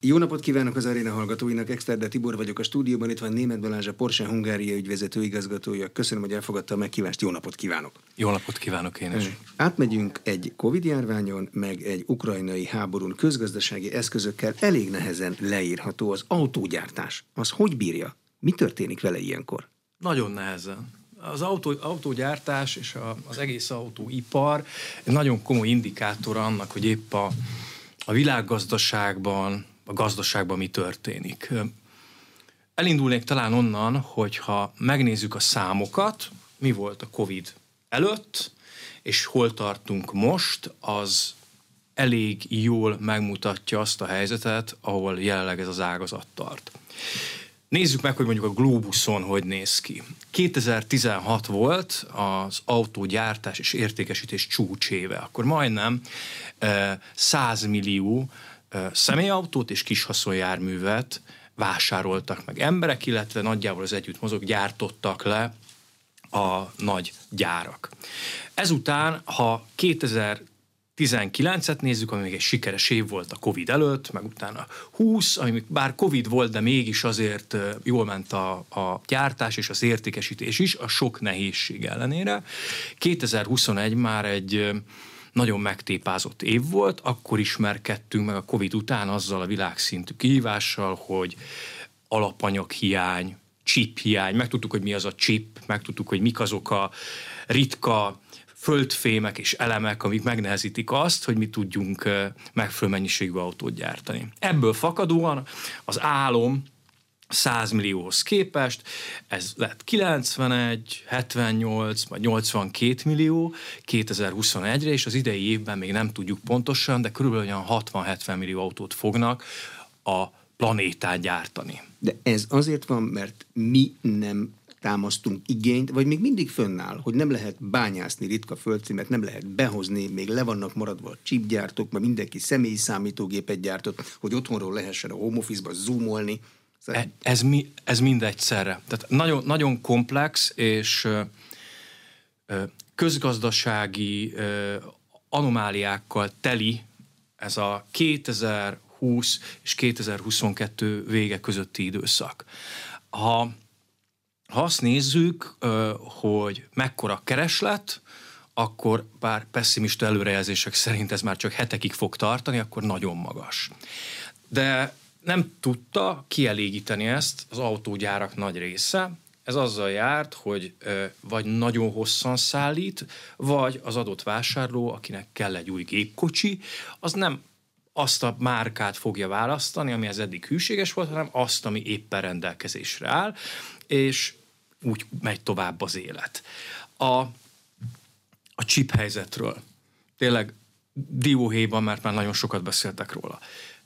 Jó napot kívánok az aréna hallgatóinak, Exterde Tibor vagyok a stúdióban, itt van Német Balázs, a Porsche Hungária ügyvezető igazgatója. Köszönöm, hogy elfogadta a meghívást, jó napot kívánok! Jó napot kívánok én is! Átmegyünk egy Covid járványon, meg egy ukrajnai háborún közgazdasági eszközökkel elég nehezen leírható az autógyártás. Az hogy bírja? Mi történik vele ilyenkor? Nagyon nehezen. Az autó, autógyártás és a, az egész autóipar egy nagyon komoly indikátor annak, hogy épp a, a világgazdaságban, a gazdaságban mi történik. Elindulnék talán onnan, hogyha megnézzük a számokat, mi volt a COVID előtt, és hol tartunk most, az elég jól megmutatja azt a helyzetet, ahol jelenleg ez az ágazat tart. Nézzük meg, hogy mondjuk a Globuson hogy néz ki. 2016 volt az autógyártás és értékesítés csúcséve, akkor majdnem 100 millió személyautót és kis haszonjárművet vásároltak meg emberek, illetve nagyjából az együtt mozog gyártottak le a nagy gyárak. Ezután, ha 2019-et nézzük, ami még egy sikeres év volt a Covid előtt, meg utána 20, ami bár Covid volt, de mégis azért jól ment a, a gyártás és az értékesítés is, a sok nehézség ellenére. 2021 már egy nagyon megtépázott év volt, akkor ismerkedtünk meg a Covid után azzal a világszintű kihívással, hogy alapanyag hiány, chip hiány, megtudtuk, hogy mi az a chip, megtudtuk, hogy mik azok a ritka földfémek és elemek, amik megnehezítik azt, hogy mi tudjunk megfelelő mennyiségű autót gyártani. Ebből fakadóan az álom 100 millióhoz képest, ez lett 91, 78, vagy 82 millió 2021-re, és az idei évben még nem tudjuk pontosan, de körülbelül olyan 60-70 millió autót fognak a planétán gyártani. De ez azért van, mert mi nem támasztunk igényt, vagy még mindig fönnáll, hogy nem lehet bányászni ritka földcímet, nem lehet behozni, még le vannak maradva a chipgyártók, mert mindenki személyi számítógépet gyártott, hogy otthonról lehessen a home office-ba zoomolni. E, ez, mi, ez mind egyszerre. Tehát nagyon, nagyon komplex és közgazdasági anomáliákkal teli ez a 2020 és 2022 vége közötti időszak. Ha, ha azt nézzük, hogy mekkora kereslet, akkor bár pessimista előrejelzések szerint ez már csak hetekig fog tartani, akkor nagyon magas. De nem tudta kielégíteni ezt az autógyárak nagy része. Ez azzal járt, hogy vagy nagyon hosszan szállít, vagy az adott vásárló, akinek kell egy új gépkocsi, az nem azt a márkát fogja választani, ami az eddig hűséges volt, hanem azt, ami éppen rendelkezésre áll, és úgy megy tovább az élet. A, a chip helyzetről. Tényleg dióhéjban, mert már nagyon sokat beszéltek róla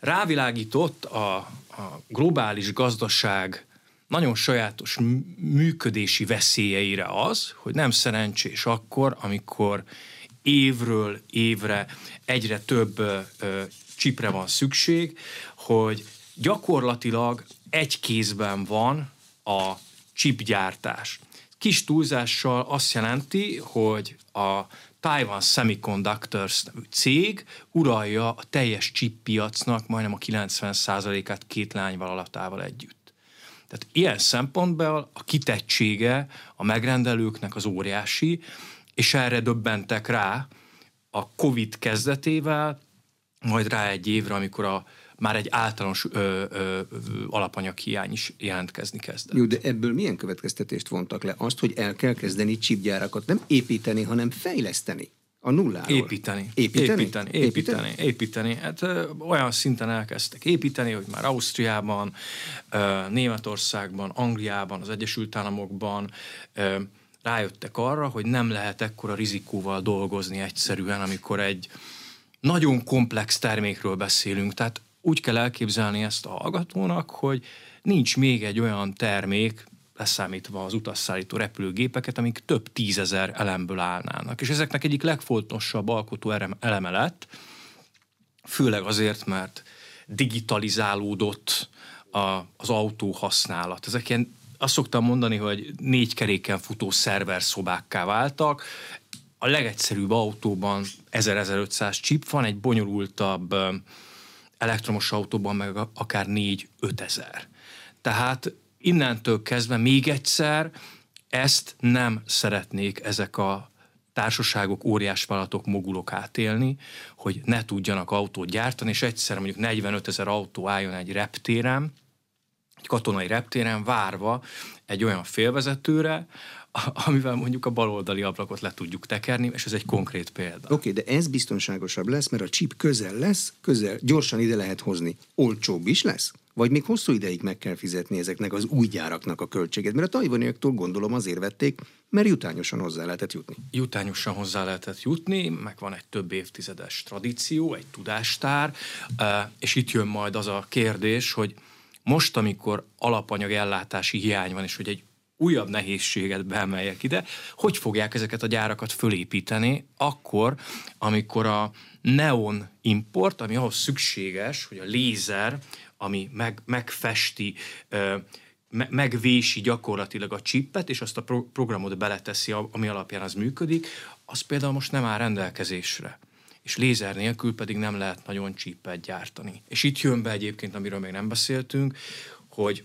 rávilágított a, a globális gazdaság nagyon sajátos működési veszélyeire az, hogy nem szerencsés akkor, amikor évről évre egyre több ö, csipre van szükség, hogy gyakorlatilag egy kézben van a csipgyártás. Kis túlzással azt jelenti, hogy a Taiwan Semiconductors cég uralja a teljes chip piacnak majdnem a 90%-át két lányvállalatával együtt. Tehát ilyen szempontból a kitettsége a megrendelőknek az óriási, és erre döbbentek rá a COVID kezdetével, majd rá egy évre, amikor a már egy általános ö, ö, alapanyag hiány is jelentkezni kezdett. Jó, de ebből milyen következtetést vontak le? Azt, hogy el kell kezdeni csipgyárakat nem építeni, hanem fejleszteni. A nulláról. Építeni. Építeni? Építeni. Építeni. építeni. építeni. Hát ö, olyan szinten elkezdtek építeni, hogy már Ausztriában, ö, Németországban, Angliában, az Egyesült Államokban ö, rájöttek arra, hogy nem lehet ekkora rizikóval dolgozni egyszerűen, amikor egy nagyon komplex termékről beszélünk. Tehát úgy kell elképzelni ezt a hallgatónak, hogy nincs még egy olyan termék, leszámítva az utasszállító repülőgépeket, amik több tízezer elemből állnának. És ezeknek egyik legfontosabb alkotó eleme lett, főleg azért, mert digitalizálódott a, az autó használat. Ezek ilyen, azt szoktam mondani, hogy négy keréken futó szerverszobákká váltak. A legegyszerűbb autóban 1000-1500 chip van, egy bonyolultabb elektromos autóban meg akár 4-5 ezer. Tehát innentől kezdve még egyszer ezt nem szeretnék ezek a társaságok, óriás vállalatok, mogulok átélni, hogy ne tudjanak autót gyártani, és egyszer mondjuk 45 ezer autó álljon egy reptéren, egy katonai reptéren várva egy olyan félvezetőre, amivel mondjuk a baloldali ablakot le tudjuk tekerni, és ez egy konkrét példa. Oké, okay, de ez biztonságosabb lesz, mert a chip közel lesz, közel, gyorsan ide lehet hozni. Olcsóbb is lesz? Vagy még hosszú ideig meg kell fizetni ezeknek az új gyáraknak a költséget? Mert a tajvaniaktól gondolom azért vették, mert jutányosan hozzá lehetett jutni. Jutányosan hozzá lehetett jutni, meg van egy több évtizedes tradíció, egy tudástár, és itt jön majd az a kérdés, hogy most, amikor alapanyag ellátási hiány van, és hogy egy újabb nehézséget beemeljek ide, hogy fogják ezeket a gyárakat fölépíteni akkor, amikor a neon import, ami ahhoz szükséges, hogy a lézer, ami meg, megfesti, megvési gyakorlatilag a csippet, és azt a programot beleteszi, ami alapján az működik, az például most nem áll rendelkezésre és lézer nélkül pedig nem lehet nagyon csíppet gyártani. És itt jön be egyébként, amiről még nem beszéltünk, hogy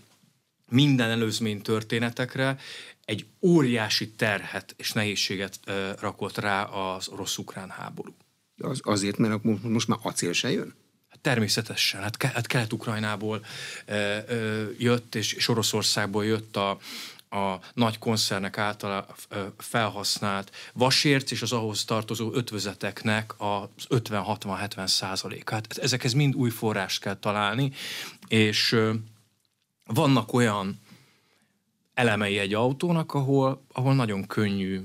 minden előzmény történetekre egy óriási terhet és nehézséget rakott rá az orosz-ukrán háború. Az, azért, mert most már acél se jön? Hát természetesen. Hát, hát Kelet-Ukrajnából ö, ö, jött, és, és Oroszországból jött a, a nagy koncernek által felhasznált vasérc és az ahhoz tartozó ötvözeteknek az 50-60-70 százalékát. Ezekhez mind új forrást kell találni, és vannak olyan elemei egy autónak, ahol, ahol nagyon könnyű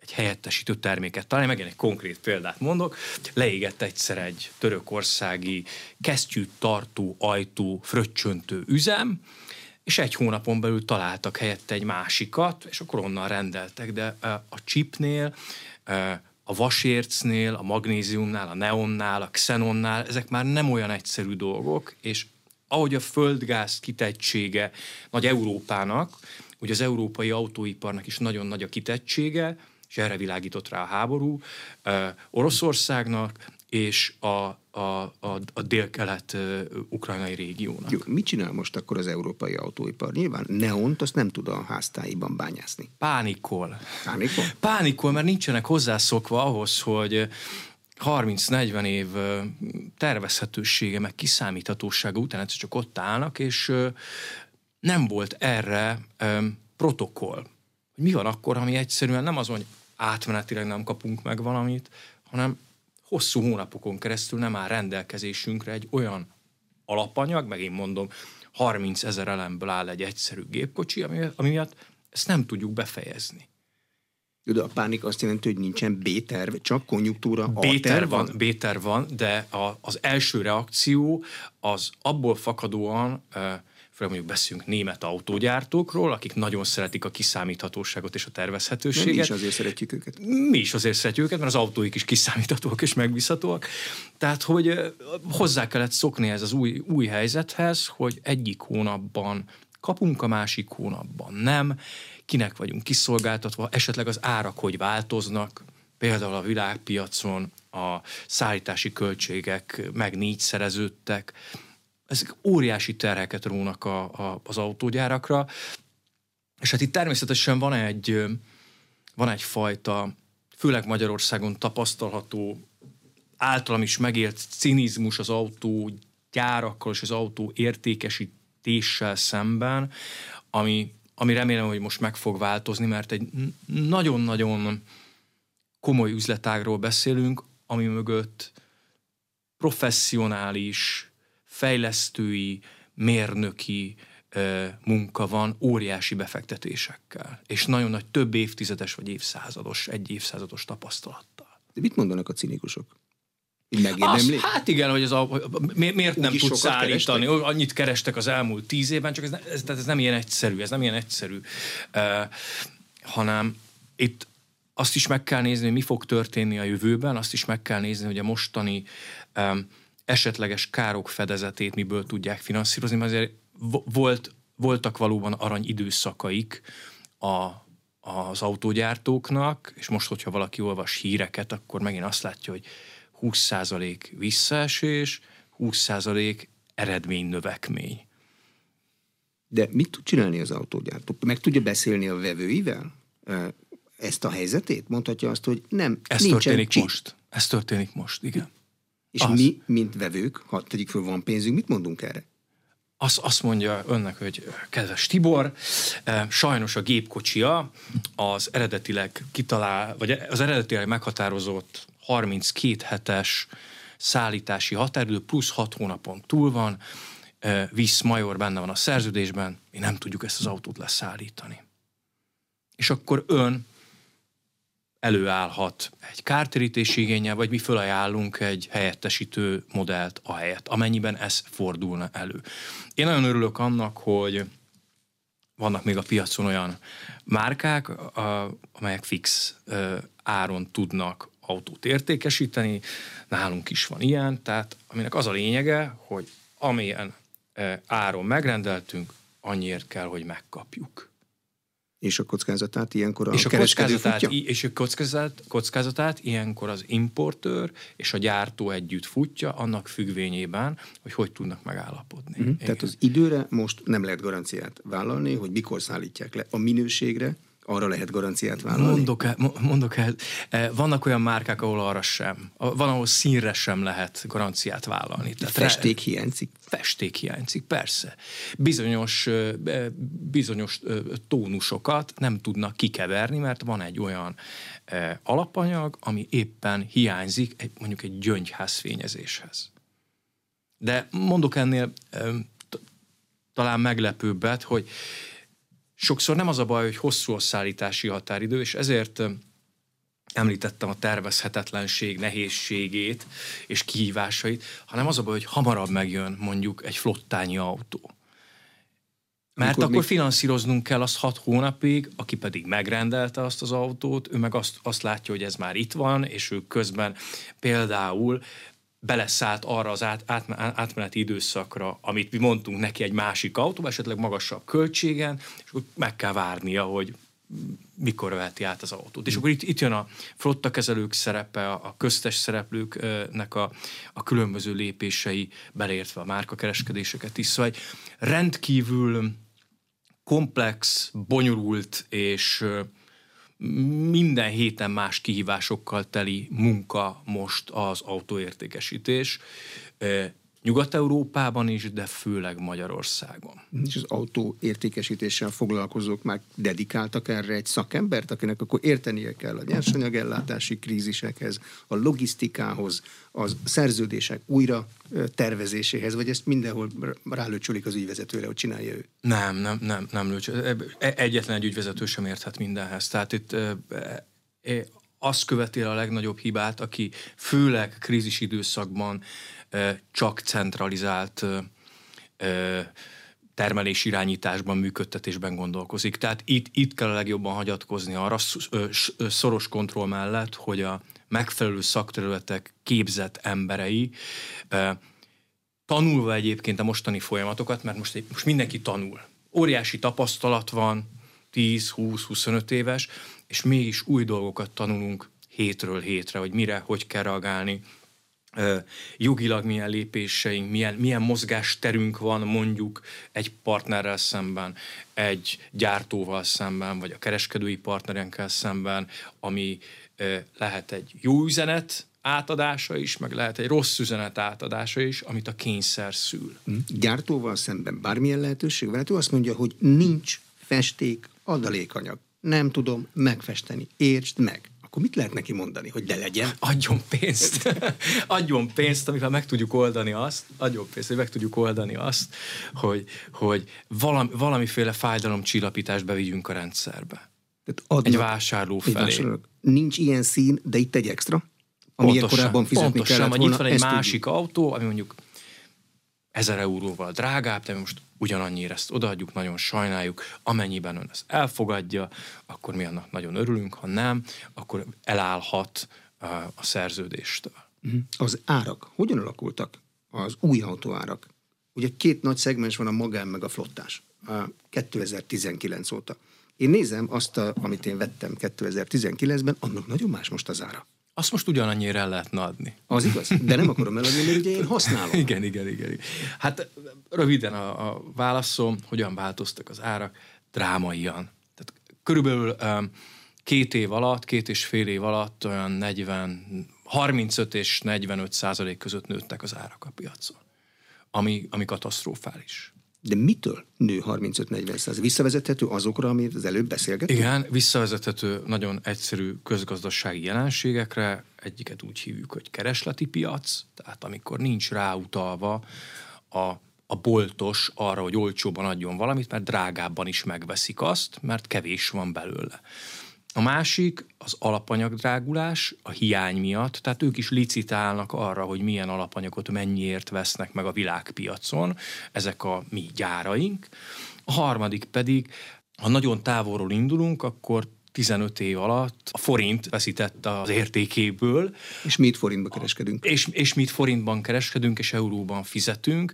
egy helyettesítő terméket találni. Megint egy konkrét példát mondok. Leégett egyszer egy törökországi kesztyűt tartó, ajtó, fröccsöntő üzem, és egy hónapon belül találtak helyette egy másikat, és akkor onnan rendeltek, de a chipnél, a vasércnél, a magnéziumnál, a neonnál, a xenonnál, ezek már nem olyan egyszerű dolgok, és ahogy a földgáz kitettsége nagy Európának, ugye az európai autóiparnak is nagyon nagy a kitettsége, és erre világított rá a háború, Oroszországnak és a, a, a, a dél-kelet-ukrajnai régiónak. Jó, mit csinál most akkor az európai autóipar? Nyilván neont azt nem tud a háztáiban bányászni. Pánikol. Pánikol? Pánikol, mert nincsenek hozzászokva ahhoz, hogy 30-40 év tervezhetősége, meg kiszámíthatósága után egyszer csak ott állnak, és nem volt erre protokoll. Mi van akkor, ami egyszerűen nem az, hogy átmenetileg nem kapunk meg valamit, hanem hosszú hónapokon keresztül nem áll rendelkezésünkre egy olyan alapanyag, meg én mondom, 30 ezer elemből áll egy egyszerű gépkocsi, ami, ami miatt ezt nem tudjuk befejezni. De a pánik azt jelenti, hogy nincsen B-terv, csak konjunktúra B-terv van, van? B-terv van, de a, az első reakció az abból fakadóan, főleg mondjuk beszélünk német autógyártókról, akik nagyon szeretik a kiszámíthatóságot és a tervezhetőséget. Mi is azért szeretjük őket. Mi is azért szeretjük őket, mert az autóik is kiszámíthatóak és megbízhatóak. Tehát, hogy hozzá kellett szokni ez az új, új helyzethez, hogy egyik hónapban kapunk, a másik hónapban nem, kinek vagyunk kiszolgáltatva, esetleg az árak hogy változnak, például a világpiacon a szállítási költségek meg négyszereződtek, ezek óriási terheket rónak a, a, az autógyárakra, és hát itt természetesen van egy, van egyfajta, főleg Magyarországon tapasztalható, általam is megélt cinizmus az autó gyárakkal és az autó értékesítéssel szemben, ami ami remélem, hogy most meg fog változni, mert egy nagyon-nagyon komoly üzletágról beszélünk, ami mögött professzionális, fejlesztői, mérnöki munka van óriási befektetésekkel, és nagyon nagy több évtizedes vagy évszázados, egy évszázados tapasztalattal. De mit mondanak a cinikusok? Azt, hát igen, hogy ez a, miért nem tudsz állítani, kerestek? annyit kerestek az elmúlt tíz évben, csak ez, ez, ez nem ilyen egyszerű, ez nem ilyen egyszerű, uh, hanem itt azt is meg kell nézni, hogy mi fog történni a jövőben, azt is meg kell nézni, hogy a mostani um, esetleges károk fedezetét miből tudják finanszírozni, mert azért volt, voltak valóban arany időszakaik a, az autógyártóknak, és most, hogyha valaki olvas híreket, akkor megint azt látja, hogy 20% visszaesés, 20% eredménynövekmény. De mit tud csinálni az autógyártó? Meg tudja beszélni a vevőivel? Ezt a helyzetét? Mondhatja azt, hogy nem, Ez történik csip. most. Ez történik most, igen. És az. mi, mint vevők, ha tegyük föl, van pénzünk, mit mondunk erre? Azt, azt mondja önnek, hogy kedves Tibor, sajnos a gépkocsia az eredetileg kitalál, vagy az eredetileg meghatározott 32 hetes szállítási határidő plusz 6 hónapon túl van, visz major benne van a szerződésben, mi nem tudjuk ezt az autót leszállítani. És akkor ön előállhat egy kártérítési igénye, vagy mi fölajánlunk egy helyettesítő modellt a helyet, amennyiben ez fordulna elő. Én nagyon örülök annak, hogy vannak még a piacon olyan márkák, amelyek fix áron tudnak autót értékesíteni, nálunk is van ilyen, tehát aminek az a lényege, hogy amilyen áron megrendeltünk, annyiért kell, hogy megkapjuk. És a kockázatát ilyenkor a és a kockázatát, futja? És a kockázat, kockázatát ilyenkor az importőr és a gyártó együtt futja, annak függvényében, hogy hogy tudnak megállapodni. Mm-hmm. Tehát az időre most nem lehet garanciát vállalni, hogy mikor szállítják le. A minőségre arra lehet garanciát vállalni? Mondok el, mondok el, eh, vannak olyan márkák, ahol arra sem, van, ahol színre sem lehet garanciát vállalni. Tehát festék hiányzik? Festék hiányzik, persze. Bizonyos, bizonyos tónusokat nem tudnak kikeverni, mert van egy olyan alapanyag, ami éppen hiányzik mondjuk egy gyöngyház fényezéshez. De mondok ennél talán meglepőbbet, hogy sokszor nem az a baj, hogy hosszú a szállítási határidő, és ezért említettem a tervezhetetlenség nehézségét és kihívásait, hanem az a baj, hogy hamarabb megjön mondjuk egy flottányi autó. Mert Mikor akkor még... finanszíroznunk kell azt hat hónapig, aki pedig megrendelte azt az autót, ő meg azt, azt látja, hogy ez már itt van, és ő közben például beleszállt arra az át, át, átmeneti időszakra, amit mi mondtunk neki egy másik autó, esetleg magasabb költségen, és akkor meg kell várnia, hogy mikor veheti át az autót. És akkor itt, itt jön a flottakezelők szerepe, a köztes szereplőknek a, a különböző lépései, beleértve a márkakereskedéseket is. Szóval egy rendkívül komplex, bonyolult és minden héten más kihívásokkal teli munka most az autóértékesítés. Nyugat-Európában is, de főleg Magyarországon. És az autó értékesítéssel foglalkozók már dedikáltak erre egy szakembert, akinek akkor értenie kell a nyersanyagellátási krízisekhez, a logisztikához, a szerződések újra tervezéséhez, vagy ezt mindenhol rálőcsülik az ügyvezetőre, hogy csinálja ő? Nem, nem, nem, nem lőcsölik. E, egyetlen egy ügyvezető sem érthet mindenhez. Tehát itt e, azt követi a legnagyobb hibát, aki főleg krízis időszakban csak centralizált termelés irányításban, működtetésben gondolkozik. Tehát itt, itt kell a legjobban hagyatkozni arra szoros kontroll mellett, hogy a megfelelő szakterületek képzett emberei tanulva egyébként a mostani folyamatokat, mert most, most mindenki tanul. Óriási tapasztalat van, 10-20-25 éves, és mégis új dolgokat tanulunk hétről hétre, hogy mire, hogy kell reagálni, jogilag milyen lépéseink, milyen, milyen mozgásterünk van mondjuk egy partnerrel szemben, egy gyártóval szemben, vagy a kereskedői partnerenkkel szemben, ami lehet egy jó üzenet, átadása is, meg lehet egy rossz üzenet átadása is, amit a kényszer szül. Hm? Gyártóval szemben bármilyen lehetőség van? Hát ő azt mondja, hogy nincs festék, adalékanyag. Nem tudom megfesteni. Értsd meg akkor mit lehet neki mondani, hogy de legyen? Adjon pénzt. adjon pénzt, amivel meg tudjuk oldani azt, adjon pénzt, hogy meg tudjuk oldani azt, hogy, hogy valami, valamiféle fájdalomcsillapítást bevigyünk a rendszerbe. Tehát egy vásárló felé. Vásárló. Nincs ilyen szín, de itt egy extra? Ami pontosan, korábban fizetni pontosan, kellett volna. Itt van egy másik tudjuk. autó, ami mondjuk ezer euróval drágább, de most ugyanannyira ezt odaadjuk, nagyon sajnáljuk, amennyiben ön ezt elfogadja, akkor mi annak nagyon örülünk, ha nem, akkor elállhat a szerződéstől. Mhm. Az árak hogyan alakultak? Az új autóárak. Ugye két nagy szegmens van a magán meg a flottás. 2019 óta. Én nézem azt, amit én vettem 2019-ben, annak nagyon más most az ára. Azt most ugyanannyira el lehetne adni. Az igaz, de nem akarom eladni, mert ugye én használom. igen, igen, igen, igen. Hát röviden a, a válaszom, hogyan változtak az árak, drámaian. Tehát körülbelül um, két év alatt, két és fél év alatt olyan 40, 35 és 45 százalék között nőttek az árak a piacon, ami, ami katasztrofális. De mitől nő 35-40 százalék? Visszavezethető azokra, amit az előbb beszélgettünk? Igen, visszavezethető nagyon egyszerű közgazdasági jelenségekre. Egyiket úgy hívjuk, hogy keresleti piac, tehát amikor nincs ráutalva a, a boltos arra, hogy olcsóban adjon valamit, mert drágábban is megveszik azt, mert kevés van belőle. A másik az alapanyagdrágulás a hiány miatt, tehát ők is licitálnak arra, hogy milyen alapanyagot mennyiért vesznek meg a világpiacon, ezek a mi gyáraink. A harmadik pedig, ha nagyon távolról indulunk, akkor 15 év alatt a forint veszített az értékéből. És mi itt forintban kereskedünk. És, és mi itt forintban kereskedünk, és euróban fizetünk,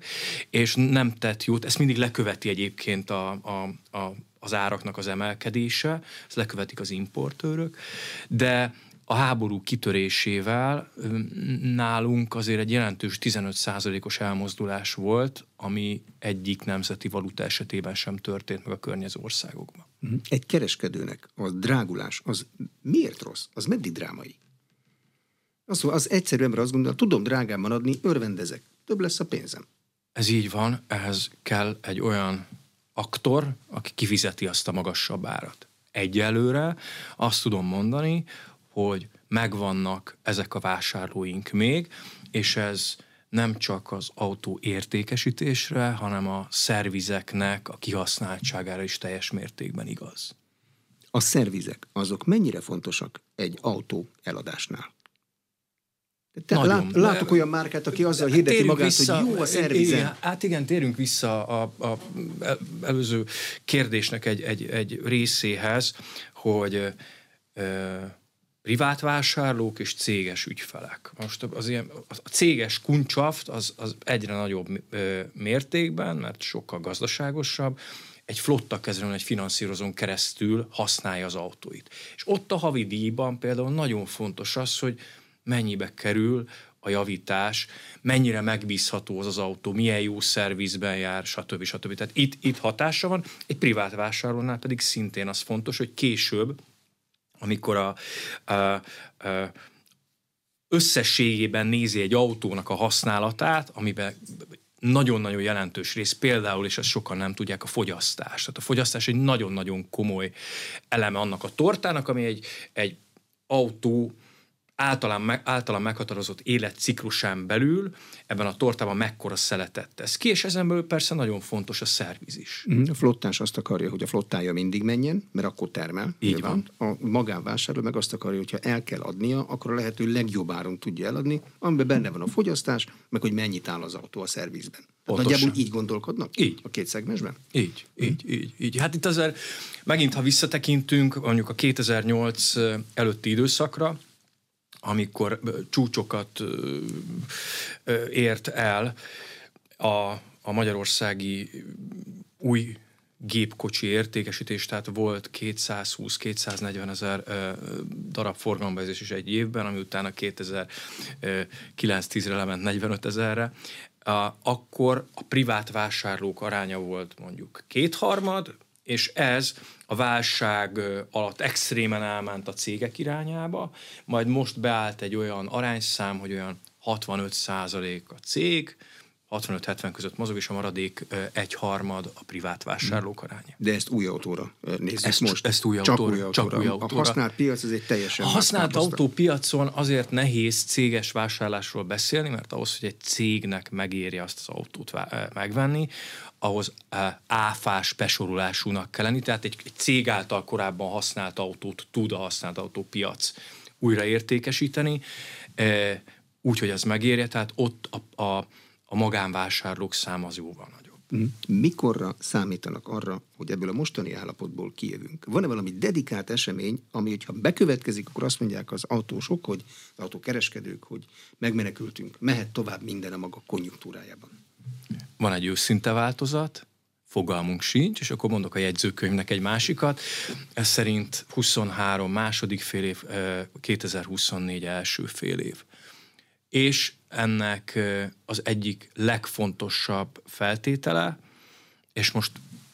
és nem tett jót. Ezt mindig leköveti egyébként a, a, a az áraknak az emelkedése, ezt lekövetik az importőrök, de a háború kitörésével nálunk azért egy jelentős 15%-os elmozdulás volt, ami egyik nemzeti valuta esetében sem történt meg a környező országokban. Mhm. Egy kereskedőnek a drágulás az miért rossz? Az meddig drámai? Az, az egyszerű ember azt gondolja, tudom drágában adni, örvendezek, több lesz a pénzem. Ez így van, ehhez kell egy olyan aktor, aki kifizeti azt a magasabb árat. Egyelőre azt tudom mondani, hogy megvannak ezek a vásárlóink még, és ez nem csak az autó értékesítésre, hanem a szervizeknek a kihasználtságára is teljes mértékben igaz. A szervizek, azok mennyire fontosak egy autó eladásnál? Te Nagyon. lát, látok olyan márkát, aki azzal hirdeti magát, vissza, hogy jó a szervizen. Hát igen, térünk vissza a, a előző kérdésnek egy, egy, egy részéhez, hogy e, privát vásárlók és céges ügyfelek. Most az ilyen, a céges kuncsaft az, az egyre nagyobb mértékben, mert sokkal gazdaságosabb, egy flotta kezelőn, egy finanszírozón keresztül használja az autóit. És ott a havi díjban például nagyon fontos az, hogy mennyibe kerül a javítás, mennyire megbízható az az autó, milyen jó szervizben jár, stb. stb. Tehát itt, itt hatása van, egy privát vásárlónál pedig szintén az fontos, hogy később, amikor a, a, a összességében nézi egy autónak a használatát, amiben nagyon-nagyon jelentős rész, például, és ezt sokan nem tudják, a fogyasztás. Tehát a fogyasztás egy nagyon-nagyon komoly eleme annak a tortának, ami egy, egy autó általán, általán meghatározott életciklusán belül ebben a tortában mekkora szeletet tesz ki, és ezen belül persze nagyon fontos a szerviz is. Mhm, a flottás azt akarja, hogy a flottája mindig menjen, mert akkor termel. Így van. A magánvásárló meg azt akarja, hogyha el kell adnia, akkor a lehető legjobb áron tudja eladni, amiben benne van a fogyasztás, meg hogy mennyit áll az autó a szervizben. nagyjából így gondolkodnak? Így. A két szegmensben? Így, így, így, így. Hát itt azért megint, ha visszatekintünk mondjuk a 2008 előtti időszakra, amikor csúcsokat ért el a, a magyarországi új gépkocsi értékesítés, tehát volt 220-240 ezer darab forgalombevezés is egy évben, ami utána 2009-10-re lement 45 ezerre, akkor a privát vásárlók aránya volt mondjuk kétharmad, és ez a válság alatt extrémen elment a cégek irányába, majd most beállt egy olyan arányszám, hogy olyan 65 százalék a cég, 65-70 között mozog, és a maradék egyharmad a privát vásárlók aránya. De ezt új autóra nézzük ezt, most. Ezt új csak autóra, új autóra. Csak új autóra. A használt piac az egy teljesen A használt autópiacon azért nehéz céges vásárlásról beszélni, mert ahhoz, hogy egy cégnek megérje azt az autót megvenni, ahhoz áfás besorolásúnak kell lenni, tehát egy, egy cég által korábban használt autót tud a használt autópiac újraértékesíteni, úgy, hogy ez megérje, tehát ott a, a, a magánvásárlók száma az jóval nagyobb. Mhm. Mikorra számítanak arra, hogy ebből a mostani állapotból kijövünk? Van-e valami dedikált esemény, ami, hogyha bekövetkezik, akkor azt mondják az autósok, hogy az autókereskedők, hogy megmenekültünk, mehet tovább minden a maga konjunktúrájában? Van egy őszinte változat, fogalmunk sincs, és akkor mondok a jegyzőkönyvnek egy másikat. Ez szerint 23 második fél év, 2024 első fél év. És ennek az egyik legfontosabb feltétele, és most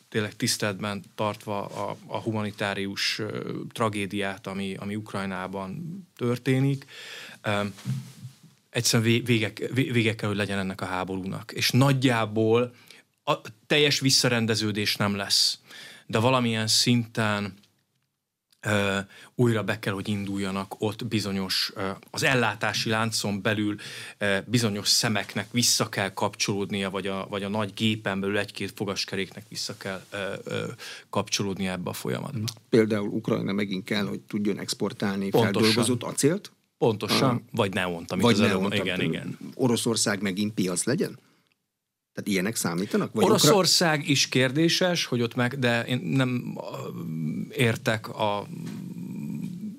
tényleg tiszteletben tartva a, a humanitárius tragédiát, ami, ami Ukrajnában történik, egyszerűen vége, vége kell, hogy legyen ennek a háborúnak. És nagyjából a teljes visszarendeződés nem lesz, de valamilyen szinten újra be kell, hogy induljanak ott bizonyos, az ellátási láncon belül bizonyos szemeknek vissza kell kapcsolódnia, vagy a, vagy a nagy gépen belül egy-két fogaskeréknek vissza kell kapcsolódnia ebbe a folyamatba. Például Ukrajna megint kell, hogy tudjon exportálni Pontosan. feldolgozott acélt? Pontosan, a, vagy neont, amit vagy az neont, előbb, igen, igen. Oroszország megint piac legyen? Tehát ilyenek számítanak? Vagy Oroszország okra... is kérdéses, hogy ott meg, de én nem értek a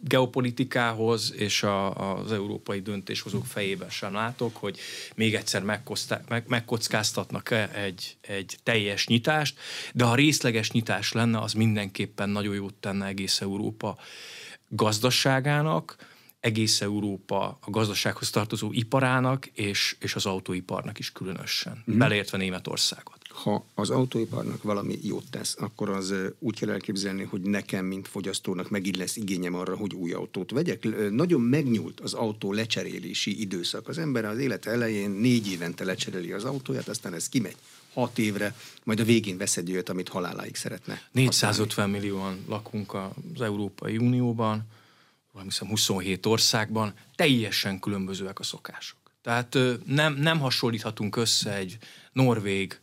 geopolitikához és a, az európai döntéshozók fejében sem látok, hogy még egyszer meg, megkockáztatnak egy, egy teljes nyitást, de ha részleges nyitás lenne, az mindenképpen nagyon jót tenne egész Európa gazdaságának, egész Európa a gazdasághoz tartozó iparának és, és az autóiparnak is különösen, mm. beleértve Németországot. Ha az autóiparnak valami jót tesz, akkor az úgy kell elképzelni, hogy nekem, mint fogyasztónak megint lesz igényem arra, hogy új autót vegyek. Nagyon megnyúlt az autó lecserélési időszak. Az ember az élet elején négy évente lecseréli az autóját, aztán ez kimegy hat évre, majd a végén vesz egy olyat, amit haláláig szeretne. 450 használni. millióan lakunk az Európai Unióban, hiszem 27 országban teljesen különbözőek a szokások. Tehát nem, nem hasonlíthatunk össze egy norvég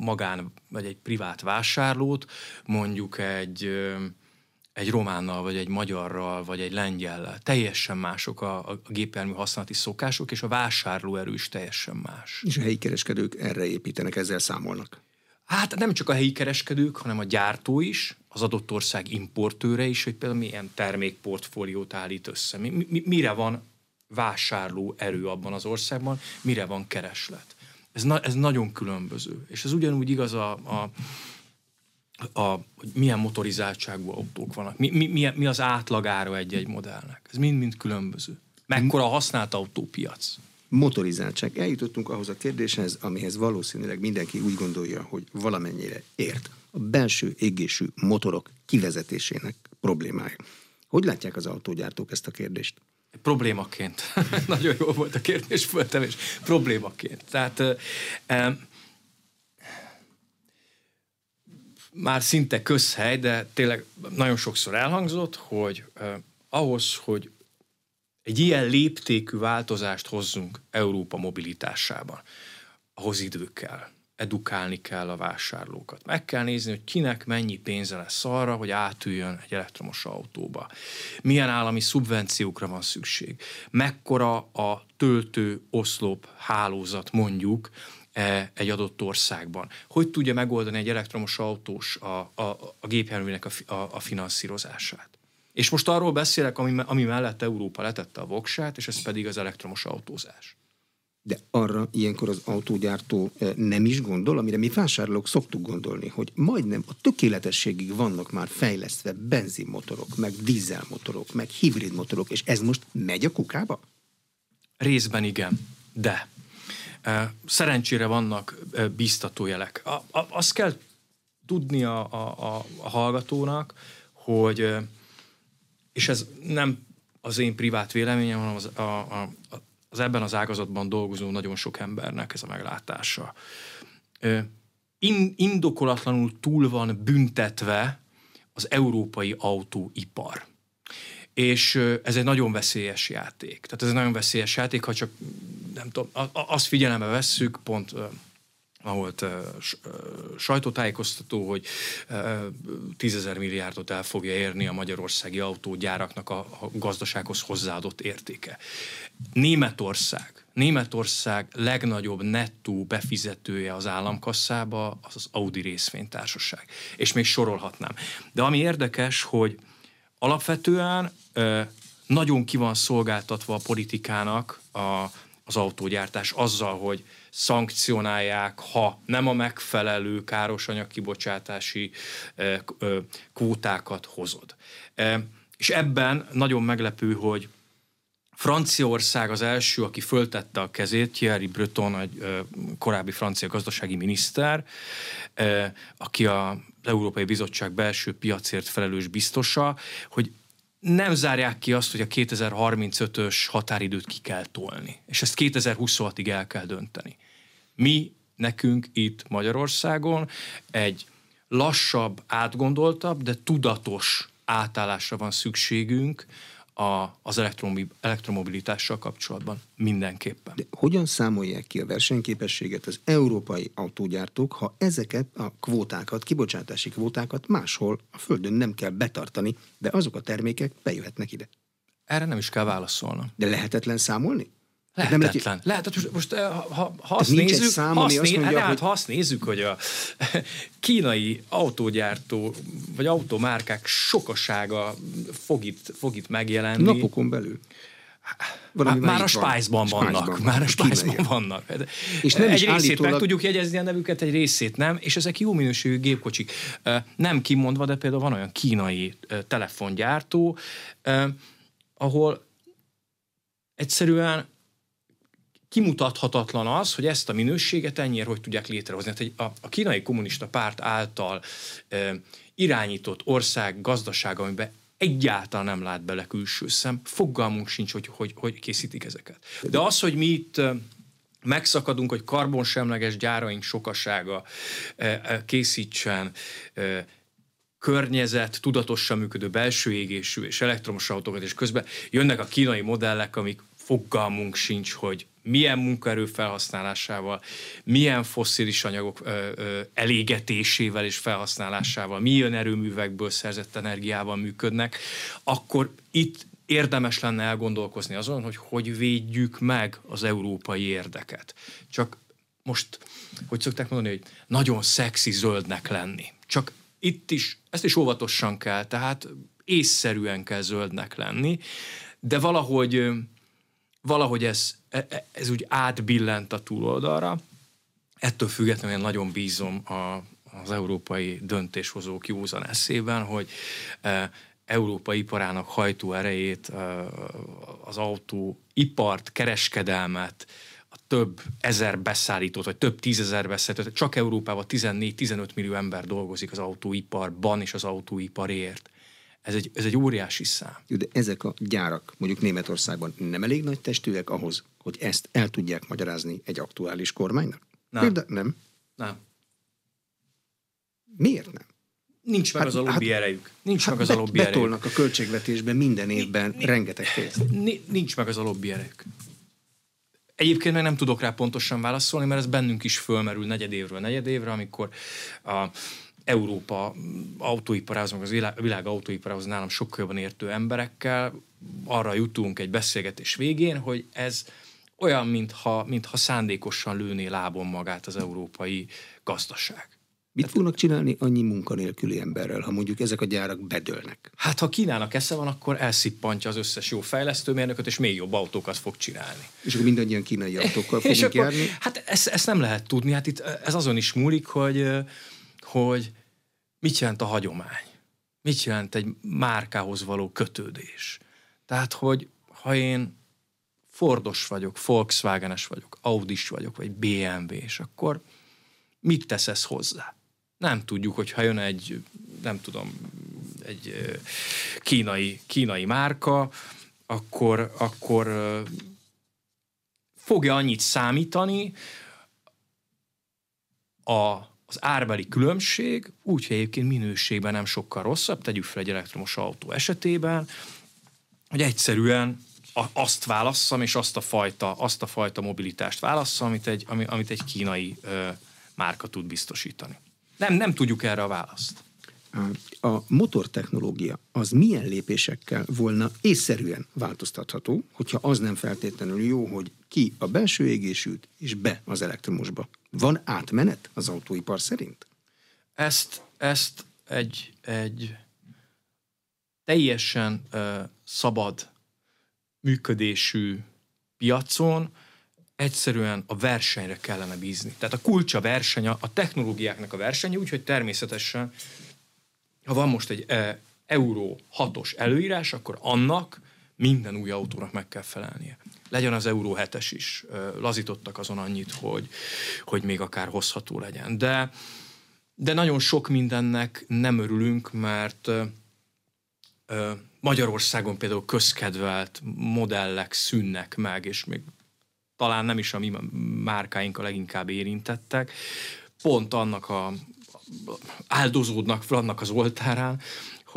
magán vagy egy privát vásárlót, mondjuk egy, egy románnal, vagy egy magyarral, vagy egy lengyellel. Teljesen mások a, a gépjármű használati szokások, és a vásárlóerő is teljesen más. És a helyi kereskedők erre építenek, ezzel számolnak? Hát nem csak a helyi kereskedők, hanem a gyártó is, az adott ország importőre is, hogy például milyen termékportfóliót állít össze. Mi, mi, mire van vásárló erő abban az országban, mire van kereslet. Ez, na, ez nagyon különböző. És ez ugyanúgy igaz a, a, a hogy milyen motorizáltságú autók vannak, mi, mi, mi, mi az átlagára egy-egy modellnek. Ez mind-mind különböző. Mekkora a használt autópiac motorizáltság. Eljutottunk ahhoz a kérdéshez, amihez valószínűleg mindenki úgy gondolja, hogy valamennyire ért. A belső égésű motorok kivezetésének problémája. Hogy látják az autógyártók ezt a kérdést? Problémaként. Nagyon jó volt a kérdés föltevés. Problémaként. Tehát e, már szinte közhely, de tényleg nagyon sokszor elhangzott, hogy eh, ahhoz, hogy egy ilyen léptékű változást hozzunk Európa mobilitásában, ahhoz idő kell. Edukálni kell a vásárlókat. Meg kell nézni, hogy kinek mennyi pénze lesz arra, hogy átüljön egy elektromos autóba. Milyen állami szubvenciókra van szükség. Mekkora a töltő oszlop hálózat mondjuk e, egy adott országban. Hogy tudja megoldani egy elektromos autós a, a, a gépjárműnek a, a, a finanszírozását. És most arról beszélek, ami, ami mellett Európa letette a voksát, és ez pedig az elektromos autózás. De arra ilyenkor az autógyártó eh, nem is gondol, amire mi vásárlók szoktuk gondolni, hogy majdnem a tökéletességig vannak már fejlesztve benzinmotorok, meg dízelmotorok, meg hibrid motorok, és ez most megy a kukába? Részben igen, de eh, szerencsére vannak eh, biztató jelek. azt kell tudni a, a, a hallgatónak, hogy és ez nem az én privát véleményem, hanem az, a, a, az ebben az ágazatban dolgozó nagyon sok embernek ez a meglátása. In, indokolatlanul túl van büntetve az európai autóipar. És ez egy nagyon veszélyes játék. Tehát ez egy nagyon veszélyes játék, ha csak nem tudom, azt figyelembe vesszük, pont volt sajtótájékoztató, hogy tízezer milliárdot el fogja érni a magyarországi autógyáraknak a, a gazdasághoz hozzáadott értéke. Németország, Németország legnagyobb nettó befizetője az államkasszába az az Audi részvénytársaság. És még sorolhatnám. De ami érdekes, hogy alapvetően nagyon ki van szolgáltatva a politikának a az autógyártás azzal, hogy szankcionálják, ha nem a megfelelő káros anyagkibocsátási kvótákat hozod. És ebben nagyon meglepő, hogy Franciaország az első, aki föltette a kezét, Thierry Breton, egy korábbi francia gazdasági miniszter, aki a Európai Bizottság belső piacért felelős biztosa, hogy nem zárják ki azt, hogy a 2035-ös határidőt ki kell tolni. És ezt 2026-ig el kell dönteni. Mi nekünk itt Magyarországon egy lassabb, átgondoltabb, de tudatos átállásra van szükségünk a, az elektromobilitással kapcsolatban mindenképpen. De hogyan számolják ki a versenyképességet az európai autógyártók, ha ezeket a kvótákat, kibocsátási kvótákat máshol a Földön nem kell betartani, de azok a termékek bejöhetnek ide? Erre nem is kell válaszolnom. De lehetetlen számolni? Lehetetlen. Lehet, hogy most, eh, ha, ha azt nézzük, szám, azt, né, mondja, hát, hogy... ha azt nézzük, hogy a kínai autógyártó vagy automárkák sokasága fog itt, fog itt megjelenni. Napokon belül. Valami már a Spice-ban van. vannak. Spice-ban már a Spice-ban vannak. És nem egy részét állítólag... meg tudjuk jegyezni a nevüket, egy részét nem, és ezek jó minőségű gépkocsik. Nem kimondva, de például van olyan kínai telefongyártó, ahol egyszerűen kimutathatatlan az, hogy ezt a minőséget ennyire hogy tudják létrehozni. Hát a, a kínai kommunista párt által e, irányított ország gazdasága, amiben egyáltalán nem lát bele külső szem, fogalmunk sincs, hogy hogy, hogy készítik ezeket. De az, hogy mi itt megszakadunk, hogy karbonsemleges gyáraink sokasága készítsen környezet, tudatosan működő belső égésű és elektromos autókat, és közben jönnek a kínai modellek, amik fogalmunk sincs, hogy milyen munkaerő felhasználásával, milyen fosszilis anyagok ö, ö, elégetésével és felhasználásával, milyen erőművekből szerzett energiával működnek, akkor itt érdemes lenne elgondolkozni azon, hogy hogy védjük meg az európai érdeket. Csak most, hogy szokták mondani, hogy nagyon szexi zöldnek lenni. Csak itt is, ezt is óvatosan kell, tehát észszerűen kell zöldnek lenni, de valahogy valahogy ez, e, e, ez úgy átbillent a túloldalra. Ettől függetlenül nagyon bízom a, az európai döntéshozók józan eszében, hogy e, európai iparának hajtó erejét, e, az autóipart, kereskedelmet, a több ezer beszállítót, vagy több tízezer beszállítót, csak Európában 14-15 millió ember dolgozik az autóiparban és az autóiparért. Ez egy, ez egy óriási szám. De ezek a gyárak mondjuk Németországban nem elég nagy testűek ahhoz, hogy ezt el tudják magyarázni egy aktuális kormánynak? Nem. Például nem. Nem. Miért nem? Nincs meg hát, az a lobby hát, erejük. Nincs hát meg az a lobby erejük. Betolnak a költségvetésben minden évben ni, rengeteg pénzt. Nincs meg az a lobby erejük. Egyébként meg nem tudok rá pontosan válaszolni, mert ez bennünk is fölmerül negyedévről negyedévre, amikor a Európa autóiparához, az világ, világ autóiparához nálam sokkal jobban értő emberekkel arra jutunk egy beszélgetés végén, hogy ez olyan, mintha, mintha szándékosan lőné lábon magát az európai gazdaság. Mit fognak csinálni annyi munkanélküli emberrel, ha mondjuk ezek a gyárak bedőlnek? Hát ha Kínának esze van, akkor elszippantja az összes jó fejlesztőmérnököt, és még jobb autókat fog csinálni. És akkor mindannyian kínai autókkal fogunk és akkor, járni? Hát ezt, ezt nem lehet tudni. Hát itt ez azon is múlik, hogy hogy mit jelent a hagyomány, mit jelent egy márkához való kötődés. Tehát, hogy ha én Fordos vagyok, Volkswagenes vagyok, Audis vagyok, vagy BMW, és akkor mit tesz ez hozzá? Nem tudjuk, hogy ha jön egy, nem tudom, egy kínai, kínai márka, akkor, akkor fogja annyit számítani a az árbeli különbség, úgyhogy egyébként minőségben nem sokkal rosszabb, tegyük fel egy elektromos autó esetében, hogy egyszerűen azt válasszam, és azt a fajta, azt a fajta mobilitást válasszam, amit egy, amit egy kínai ö, márka tud biztosítani. Nem, nem tudjuk erre a választ. A motortechnológia az milyen lépésekkel volna észszerűen változtatható, hogyha az nem feltétlenül jó, hogy ki a belső égésűt és be az elektromosba? Van átmenet az autóipar szerint? Ezt, ezt egy, egy teljesen uh, szabad működésű piacon egyszerűen a versenyre kellene bízni. Tehát a kulcsa verseny, a technológiáknak a versenye, úgyhogy természetesen, ha van most egy e, Euró 6-os előírás, akkor annak minden új autónak meg kell felelnie. Legyen az Euró 7-es is. Lazítottak azon annyit, hogy, hogy még akár hozható legyen. De, de nagyon sok mindennek nem örülünk, mert Magyarországon például közkedvelt modellek szűnnek meg, és még talán nem is a mi márkáink a leginkább érintettek, pont annak a áldozódnak fel annak az oltárán,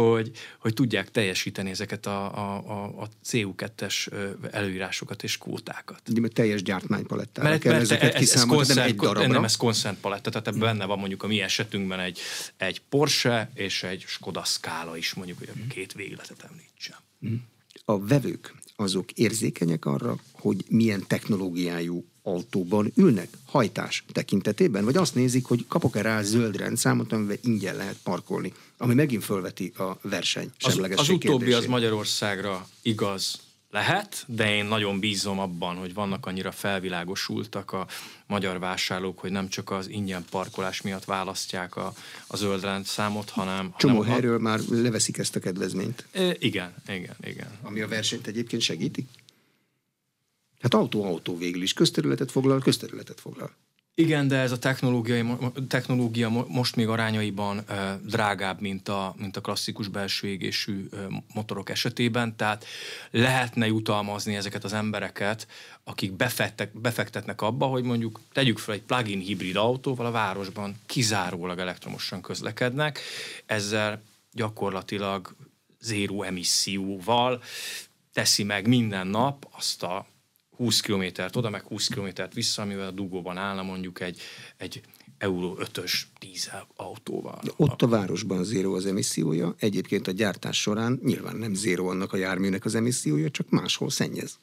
hogy, hogy tudják teljesíteni ezeket a, a, a CU2-es előírásokat és kvótákat. De mert teljes gyártmánypalettára mert, kell mert ezeket ez, ez, ez nem egy darabra. Nem, ez consent paletta, tehát ebben benne van mondjuk a mi esetünkben egy, egy Porsche és egy Skoda Scala is, mondjuk, hogy a két végletet említsem. A vevők azok érzékenyek arra, hogy milyen technológiájú autóban ülnek hajtás tekintetében, vagy azt nézik, hogy kapok-e rá zöld rendszámot, amivel ingyen lehet parkolni, ami megint fölveti a verseny Az, az utóbbi kérdését. az Magyarországra igaz lehet, de én nagyon bízom abban, hogy vannak annyira felvilágosultak a magyar vásárlók, hogy nem csak az ingyen parkolás miatt választják a, a zöld rendszámot, hanem... Csomó hanem, helyről már leveszik ezt a kedvezményt. E, igen, igen, igen. Ami a versenyt egyébként segíti? Hát autó-autó végül is. Közterületet foglal, közterületet foglal. Igen, de ez a technológia, technológia most még arányaiban drágább, mint a, mint a klasszikus belső égésű motorok esetében, tehát lehetne jutalmazni ezeket az embereket, akik befektek, befektetnek abba, hogy mondjuk tegyük fel egy plug-in hibrid autóval a városban kizárólag elektromosan közlekednek, ezzel gyakorlatilag zéró emisszióval teszi meg minden nap azt a 20 kilométert oda, meg 20 kilométert vissza, amivel a dugóban állna mondjuk egy, egy Euró 5-ös dízel autóval. De ott a városban zéró az emissziója, egyébként a gyártás során nyilván nem zéró annak a járműnek az emissziója, csak máshol szennyez.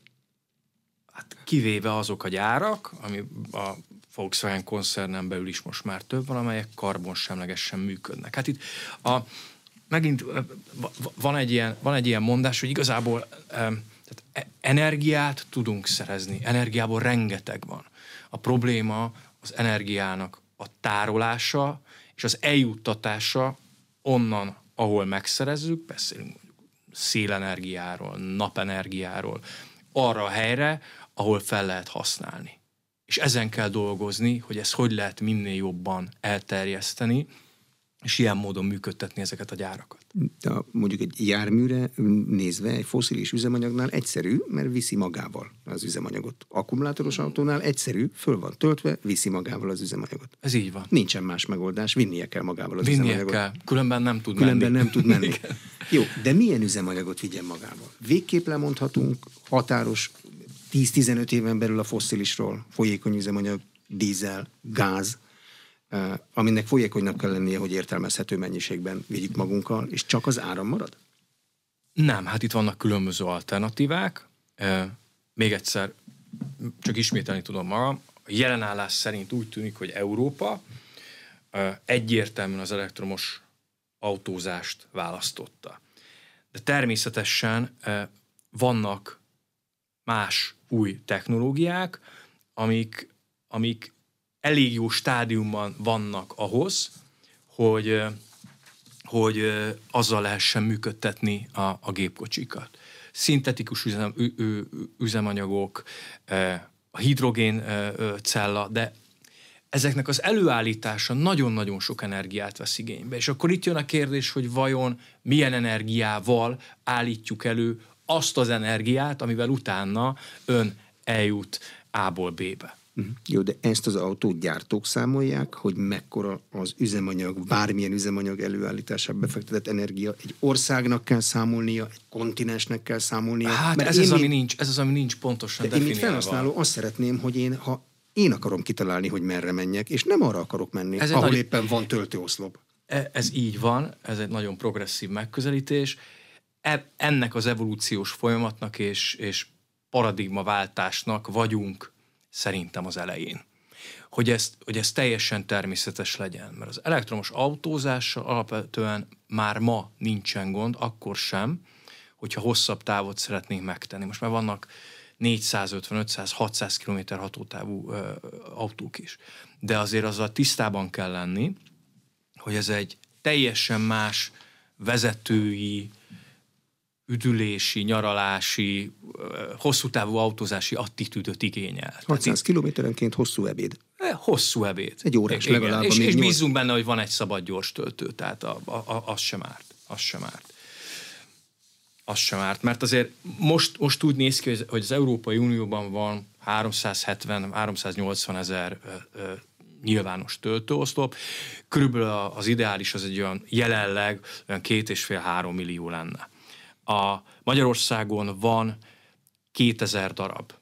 Hát kivéve azok a gyárak, ami a Volkswagen koncernen belül is most már több van, amelyek karbonsemlegesen működnek. Hát itt a, megint van egy, ilyen, van egy ilyen mondás, hogy igazából tehát e, energiát tudunk szerezni, energiából rengeteg van. A probléma az energiának a tárolása és az eljuttatása onnan, ahol megszerezzük, beszélünk mondjuk szélenergiáról, napenergiáról, arra a helyre, ahol fel lehet használni. És ezen kell dolgozni, hogy ezt hogy lehet minél jobban elterjeszteni, és ilyen módon működtetni ezeket a gyárakat. De mondjuk egy járműre nézve egy foszilis üzemanyagnál egyszerű, mert viszi magával az üzemanyagot. Akkumulátoros autónál egyszerű, föl van töltve, viszi magával az üzemanyagot. Ez így van. Nincsen más megoldás, vinnie kell magával az vinnie üzemanyagot. kell, különben nem tud különben menni. nem tud menni. Jó, de milyen üzemanyagot vigyen magával? Végképp lemondhatunk határos 10-15 éven belül a fosszilisról, folyékony üzemanyag, dízel, gáz, aminek folyékonynak kell lennie, hogy értelmezhető mennyiségben vigyük magunkkal, és csak az áram marad? Nem, hát itt vannak különböző alternatívák. Még egyszer, csak ismételni tudom magam, a jelenállás szerint úgy tűnik, hogy Európa egyértelműen az elektromos autózást választotta. De természetesen vannak más új technológiák, amik, amik elég jó stádiumban vannak ahhoz, hogy, hogy azzal lehessen működtetni a, a gépkocsikat. Szintetikus üzem, üzemanyagok, a hidrogén cella, de ezeknek az előállítása nagyon-nagyon sok energiát vesz igénybe. És akkor itt jön a kérdés, hogy vajon milyen energiával állítjuk elő azt az energiát, amivel utána ön eljut A-ból B-be. Uh-huh. Jó, de ezt az autót gyártók számolják, hogy mekkora az üzemanyag, bármilyen üzemanyag előállításába befektetett energia. Egy országnak kell számolnia, egy kontinensnek kell számolnia. Hát mert ez az, ami nincs, ez az, ami nincs pontosan de Én, mint felhasználó, azt szeretném, hogy én, ha én akarom kitalálni, hogy merre menjek, és nem arra akarok menni, ez ahol nagy... éppen van töltőoszlop. E, ez így van, ez egy nagyon progresszív megközelítés. E, ennek az evolúciós folyamatnak és, és paradigmaváltásnak vagyunk szerintem az elején. Hogy ez, hogy ez teljesen természetes legyen. Mert az elektromos autózással alapvetően már ma nincsen gond, akkor sem, hogyha hosszabb távot szeretnénk megtenni. Most már vannak 450, 500, 600 km hatótávú ö, autók is. De azért azzal tisztában kell lenni, hogy ez egy teljesen más vezetői, üdülési, nyaralási, hosszú távú autózási attitűdöt igényel. 600 kilométerenként hosszú ebéd. Hosszú ebéd. Egy órás Igen. legalább. És, és bízunk benne, hogy van egy szabad gyors töltő, tehát a, a, a, az sem árt. Az sem árt. Az sem árt, mert azért most, most úgy néz ki, hogy- az Európai Unióban van 370-380 ezer nyilvános töltőoszlop. Körülbelül az ideális az egy olyan jelenleg olyan két és fél három millió lenne. A Magyarországon van 2000 darab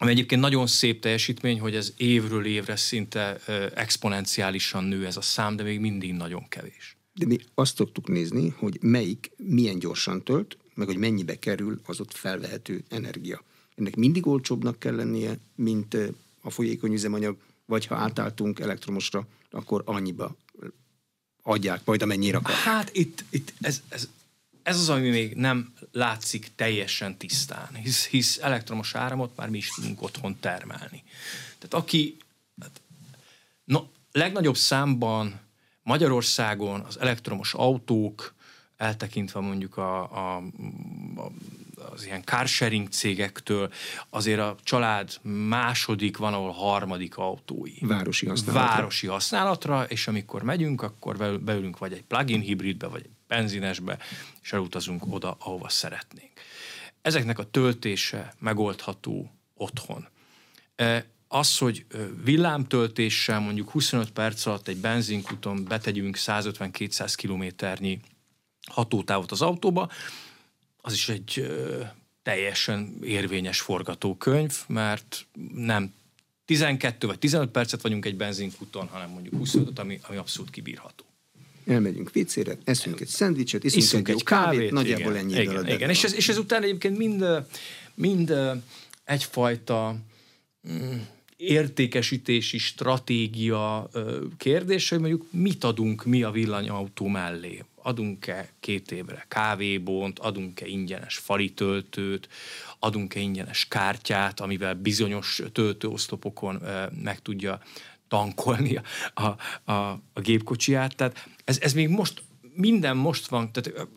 ami egyébként nagyon szép teljesítmény, hogy ez évről évre szinte exponenciálisan nő ez a szám, de még mindig nagyon kevés. De mi azt szoktuk nézni, hogy melyik milyen gyorsan tölt, meg hogy mennyibe kerül az ott felvehető energia. Ennek mindig olcsóbbnak kell lennie, mint a folyékony üzemanyag, vagy ha átálltunk elektromosra, akkor annyiba adják majd amennyire akar. Hát itt, itt ez, ez, ez az, ami még nem látszik teljesen tisztán, hisz, hisz elektromos áramot már mi is tudunk otthon termelni. Tehát aki, hát, no, legnagyobb számban Magyarországon az elektromos autók, eltekintve mondjuk a, a, a, az ilyen carsharing cégektől, azért a család második, van ahol harmadik autói. Városi használatra. Városi használatra, és amikor megyünk, akkor beül- beülünk vagy egy plug-in hibridbe, vagy egy benzinesbe, és elutazunk oda, ahova szeretnénk. Ezeknek a töltése megoldható otthon. E, Az, hogy villámtöltéssel mondjuk 25 perc alatt egy benzinkuton betegyünk 150-200 kilométernyi hatótávot az autóba, az is egy teljesen érvényes forgatókönyv, mert nem 12 vagy 15 percet vagyunk egy benzinkuton, hanem mondjuk 25 ami, ami abszolút kibírható. Elmegyünk viccére, eszünk egy szendvicset, iszunk, Iszunk egy, egy kávét, kávét, nagyjából igen, ennyi igen, alatt igen. És, ez, és ezután egyébként mind, mind egyfajta mm, értékesítési stratégia ö, kérdés, hogy mondjuk mit adunk mi a villanyautó mellé. Adunk-e két évre kávébont, adunk-e ingyenes falitöltőt, adunk-e ingyenes kártyát, amivel bizonyos töltőoszlopokon ö, meg tudja tankolni a, a, a, gépkocsiját. Tehát ez, ez még most, minden most van, tehát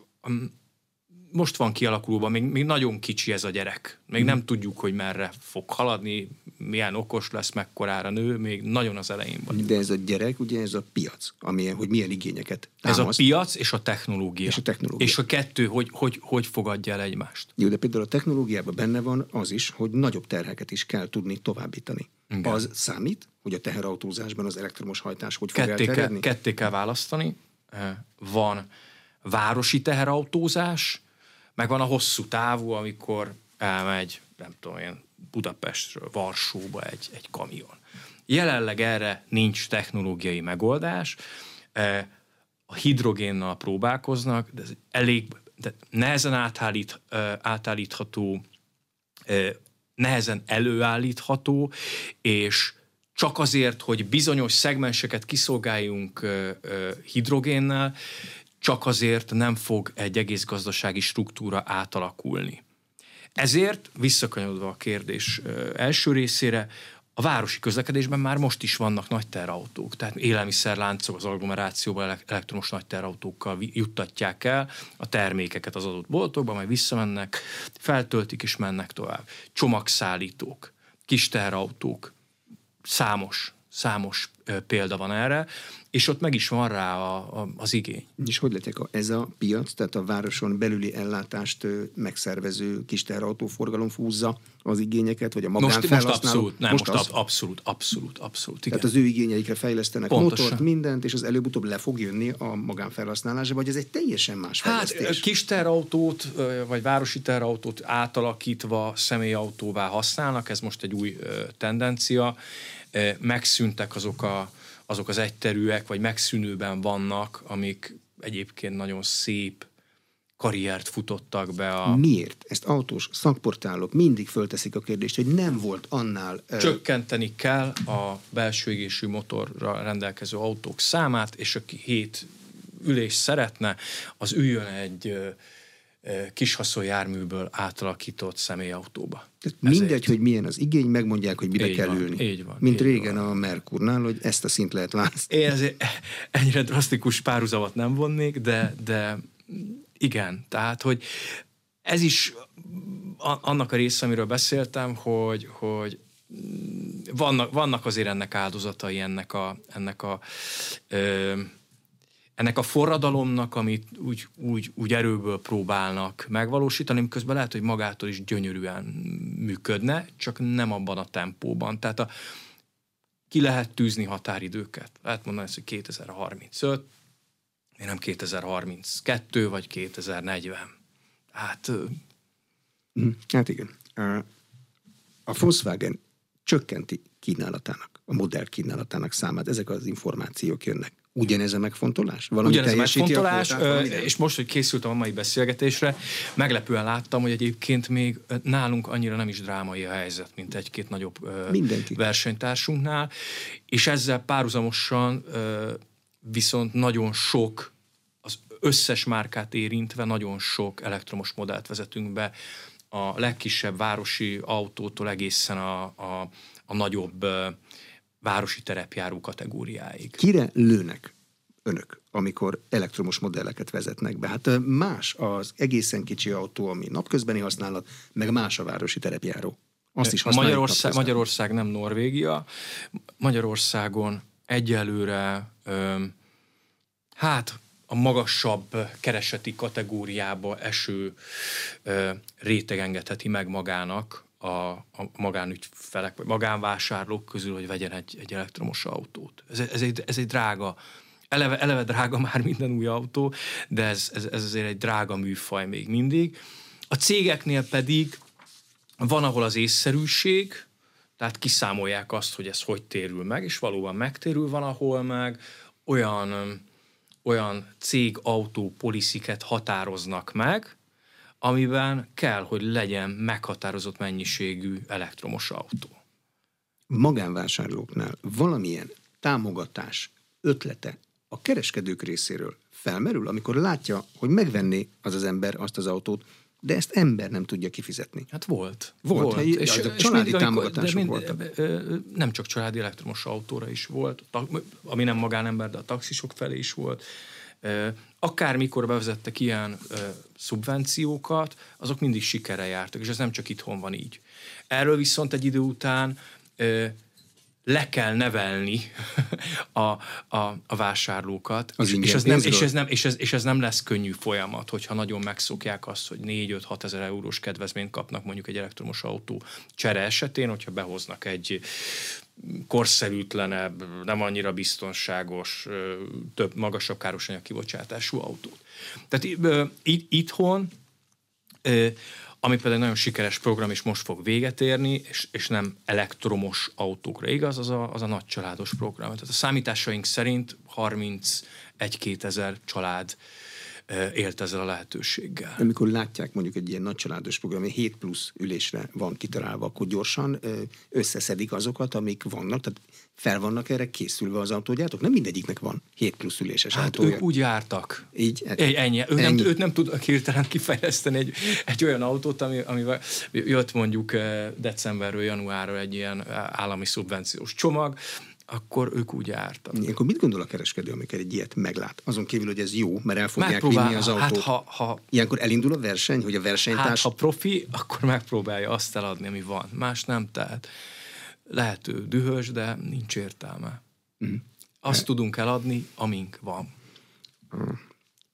most van kialakulóban, még, még nagyon kicsi ez a gyerek. Még nem tudjuk, hogy merre fog haladni, milyen okos lesz, mekkorára nő, még nagyon az elején van. De ez a gyerek, ugye ez a piac, amilyen, hogy milyen igényeket támaszt. Ez a piac és a technológia. És a technológia. És a kettő, hogy, hogy, hogy fogadja el egymást. Jó, de például a technológiában benne van az is, hogy nagyobb terheket is kell tudni továbbítani. Igen. Az számít, hogy a teherautózásban az elektromos hajtás hogy fog Ketté kell, elterjedni? ketté kell választani. Van városi teherautózás, meg van a hosszú távú, amikor elmegy, nem tudom én, Budapestről Varsóba egy, egy kamion. Jelenleg erre nincs technológiai megoldás. A hidrogénnal próbálkoznak, de ez elég de nehezen átállít, átállítható, nehezen előállítható, és csak azért, hogy bizonyos szegmenseket kiszolgáljunk hidrogénnel, csak azért nem fog egy egész gazdasági struktúra átalakulni. Ezért, visszakanyarodva a kérdés első részére, a városi közlekedésben már most is vannak nagy terautók, tehát élelmiszerláncok az agglomerációban elek- elektromos nagy terautókkal juttatják el a termékeket az adott boltokba, majd visszamennek, feltöltik és mennek tovább. Csomagszállítók, kis terautók, számos, számos példa van erre, és ott meg is van rá a, a, az igény. És hogy lettek a, ez a piac, tehát a városon belüli ellátást megszervező kis teherautóforgalom fúzza az igényeket, vagy a Most, most magánfelhasználók? abszolút, nem, most, most abszolút, abszolút, abszolút, igen. Tehát az ő igényeikre fejlesztenek Pontosan. motort, mindent, és az előbb-utóbb le fog jönni a magánfelhasználásba, vagy ez egy teljesen más Hát fejlesztés? kis terautót, vagy városi terautót átalakítva személyautóvá használnak, ez most egy új tendencia. Megszűntek azok, a, azok az egyterűek, vagy megszűnőben vannak, amik egyébként nagyon szép karriert futottak be a... Miért? Ezt autós szakportálok mindig fölteszik a kérdést, hogy nem volt annál... Csökkenteni kell a belső égésű motorra rendelkező autók számát, és aki hét ülés szeretne, az üljön egy ö, kis járműből átalakított személyautóba. Tehát mindegy, hogy milyen az igény, megmondják, hogy mibe így kell van, ülni. Így van. Mint így régen van. a Merkurnál, hogy ezt a szint lehet választani. Én ezért ennyire drasztikus párhuzamot nem vonnék, de, de igen, tehát, hogy ez is annak a része, amiről beszéltem, hogy, hogy vannak, vannak azért ennek áldozatai, ennek a, ennek a ö, ennek a forradalomnak, amit úgy, úgy, úgy erőből próbálnak megvalósítani, közben lehet, hogy magától is gyönyörűen működne, csak nem abban a tempóban. Tehát a, ki lehet tűzni határidőket. Lehet mondani ezt, hogy 2035, én nem 2032 vagy 2040. Hát... Hát igen. A Volkswagen csökkenti kínálatának, a modell kínálatának számát. Ezek az információk jönnek. Ugyanez a megfontolás? Valami Ugyanez a megfontolás, a és most, hogy készültem a mai beszélgetésre, meglepően láttam, hogy egyébként még nálunk annyira nem is drámai a helyzet, mint egy-két nagyobb Mindenki. versenytársunknál, és ezzel párhuzamosan viszont nagyon sok, az összes márkát érintve nagyon sok elektromos modellt vezetünk be, a legkisebb városi autótól egészen a, a, a nagyobb városi terepjáró kategóriáig. Kire lőnek önök, amikor elektromos modelleket vezetnek be? Hát más az egészen kicsi autó, ami napközbeni használat, meg más a városi terepjáró. Azt is Magyarország, Magyarország nem Norvégia. Magyarországon egyelőre öm, hát a magasabb kereseti kategóriába eső ö, réteg engedheti meg magának a, a magánügyfelek, vagy magánvásárlók közül, hogy vegyen egy, egy elektromos autót. Ez, ez, egy, ez egy drága, eleve, eleve drága már minden új autó, de ez, ez, ez azért egy drága műfaj még mindig. A cégeknél pedig van, ahol az észszerűség, tehát kiszámolják azt, hogy ez hogy térül meg, és valóban megtérül, van, ahol meg olyan, olyan cég autó polisziket határoznak meg, amiben kell, hogy legyen meghatározott mennyiségű elektromos autó. Magánvásárlóknál valamilyen támogatás, ötlete a kereskedők részéről felmerül, amikor látja, hogy megvenné az az ember azt az autót, de ezt ember nem tudja kifizetni. Hát volt. Volt, volt. Helyi, és, és családi mindig, támogatások mind, voltak. Nem csak családi elektromos autóra is volt, ami nem magánember, de a taxisok felé is volt. Akármikor bevezettek ilyen szubvenciókat, azok mindig sikere jártak, és ez nem csak itthon van így. Erről viszont egy idő után le kell nevelni a, a, a vásárlókat, az és, és, ez nem, és, ez nem, és, ez, és ez nem lesz könnyű folyamat, hogyha nagyon megszokják azt, hogy 4-5-6 ezer eurós kedvezményt kapnak mondjuk egy elektromos autó csere esetén, hogyha behoznak egy korszerűtlenebb, nem annyira biztonságos, több magasabb károsanyag kibocsátású autót. Tehát itthon ami pedig nagyon sikeres program, és most fog véget érni, és, és nem elektromos autókra igaz, az a, az a nagycsaládos program. Tehát a számításaink szerint 31-2 ezer család élt ezzel a lehetőséggel. Amikor látják mondjuk egy ilyen nagycsaládos program, 7 plusz ülésre van kitalálva, akkor gyorsan összeszedik azokat, amik vannak, tehát fel vannak erre készülve az autógyártók? Nem mindegyiknek van 7 plusz üléses hát autója. ők úgy jártak. Így? Egy, ennyi. Ők, ennyi. Nem, ők nem tudnak hirtelen kifejleszteni egy, egy olyan autót, ami, amivel jött mondjuk decemberről, januárról egy ilyen állami szubvenciós csomag, akkor ők úgy jártak. Akkor mit gondol a kereskedő, amikor egy ilyet meglát? Azon kívül, hogy ez jó, mert el fogják Megpróbál, vinni az autót. Hát, ha, ha, Ilyenkor elindul a verseny, hogy a versenytárs... Hát, ha profi, akkor megpróbálja azt eladni, ami van. Más nem, tehát lehet ő dühös, de nincs értelme. Mm. Azt hát. tudunk eladni, amink van.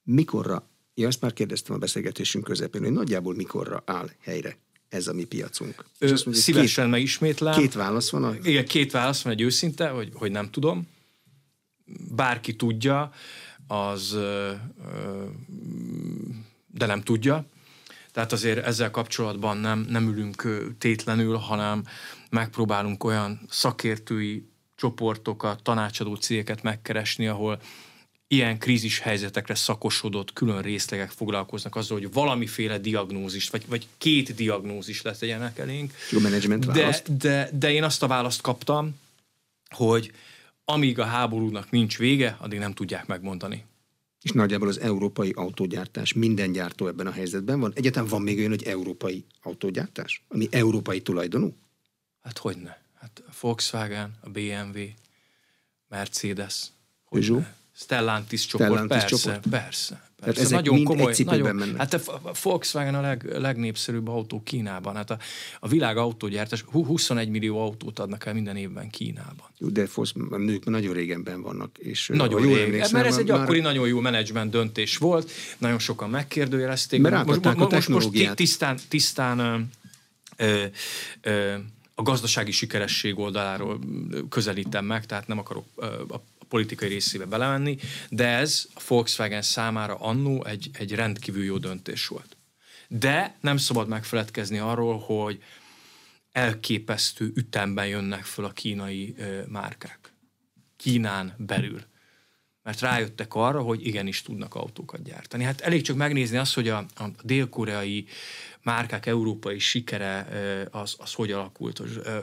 Mikorra, ja, azt már kérdeztem a beszélgetésünk közepén, hogy nagyjából mikorra áll helyre ez a mi piacunk. Ö, mondjuk, szívesen két, megismétlem. Két válasz van? A... Igen, két válasz van, egy őszinte, hogy, hogy nem tudom. Bárki tudja, az de nem tudja. Tehát azért ezzel kapcsolatban nem, nem ülünk tétlenül, hanem megpróbálunk olyan szakértői csoportokat, tanácsadó cégeket megkeresni, ahol ilyen krízis helyzetekre szakosodott külön részlegek foglalkoznak azzal, hogy valamiféle diagnózist, vagy, vagy két diagnózis legyenek elénk. Jó menedzsment de, de, de én azt a választ kaptam, hogy amíg a háborúnak nincs vége, addig nem tudják megmondani. És nagyjából az európai autógyártás, minden gyártó ebben a helyzetben van. Egyáltalán van még olyan, hogy európai autógyártás, ami európai tulajdonú? Hát hogy ne? Hát a Volkswagen, a BMW, Mercedes, Peugeot? Stellantis csoport, Stellantis persze, csoport? persze. Tehát persze. ezek mind egy cipőben nagyon, mennek. Hát a Volkswagen a leg, legnépszerűbb autó Kínában. Hát a, a világ autógyártás, hú- 21 millió autót adnak el minden évben Kínában. Jó, de fosz, a nők nagyon régenben vannak. És Nagyon ha jól rég. emlékszem, Mert ez egy már- akkori nagyon jó menedzsment döntés volt, nagyon sokan megkérdőjelezték. Mert most, a most, most tisztán, tisztán ö, ö, a gazdasági sikeresség oldaláról közelítem meg, tehát nem akarok a politikai részébe belemenni, de ez a Volkswagen számára annó egy, egy rendkívül jó döntés volt. De nem szabad megfeledkezni arról, hogy elképesztő ütemben jönnek föl a kínai ö, márkák. Kínán belül. Mert rájöttek arra, hogy igenis tudnak autókat gyártani. Hát elég csak megnézni azt, hogy a, a dél-koreai márkák európai sikere ö, az, az hogy alakult. Ö,